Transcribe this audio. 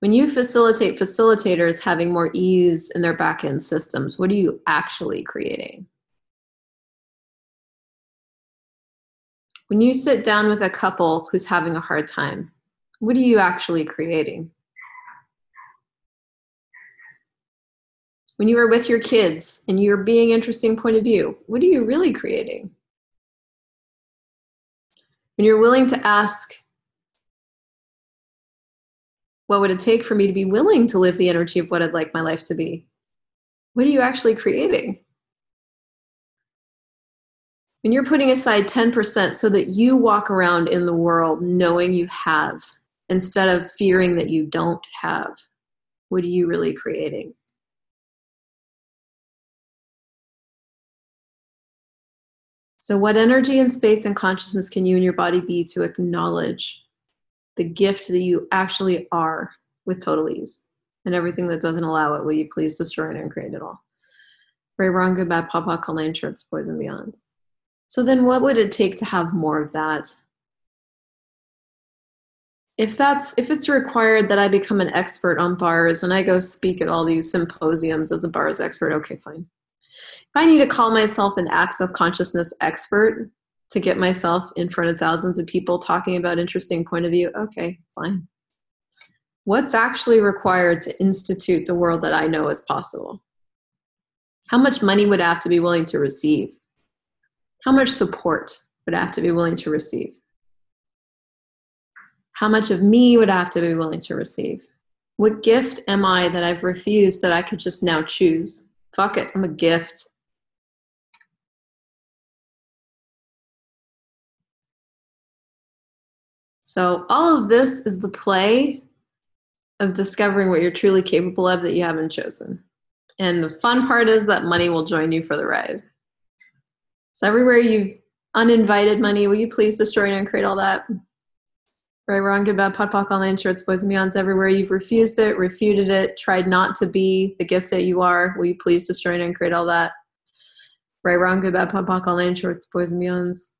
When you facilitate facilitators having more ease in their back end systems, what are you actually creating? When you sit down with a couple who's having a hard time, what are you actually creating? When you are with your kids and you're being interesting point of view, what are you really creating? When you're willing to ask, what would it take for me to be willing to live the energy of what I'd like my life to be? What are you actually creating? When you're putting aside 10% so that you walk around in the world knowing you have instead of fearing that you don't have, what are you really creating? So, what energy and space and consciousness can you and your body be to acknowledge the gift that you actually are with total ease? And everything that doesn't allow it, will you please destroy it and create it all? Right, wrong, good, bad, pop, call shorts, boys, and beyonds. So, then what would it take to have more of that? If that's if it's required that I become an expert on bars and I go speak at all these symposiums as a bars expert, okay, fine. If I need to call myself an access consciousness expert to get myself in front of thousands of people talking about interesting point of view, okay, fine. What's actually required to institute the world that I know is possible? How much money would I have to be willing to receive? How much support would I have to be willing to receive? How much of me would I have to be willing to receive? What gift am I that I've refused that I could just now choose? Fuck it, I'm a gift. So, all of this is the play of discovering what you're truly capable of that you haven't chosen. And the fun part is that money will join you for the ride. So, everywhere you've uninvited money, will you please destroy and create all that? Right, wrong, good, bad, POD, POC, online shirts, boys and beyonds everywhere. You've refused it, refuted it, tried not to be the gift that you are. Will you please destroy and create all that? Right, wrong, good, bad, POD, POC, online shorts, boys and beyonds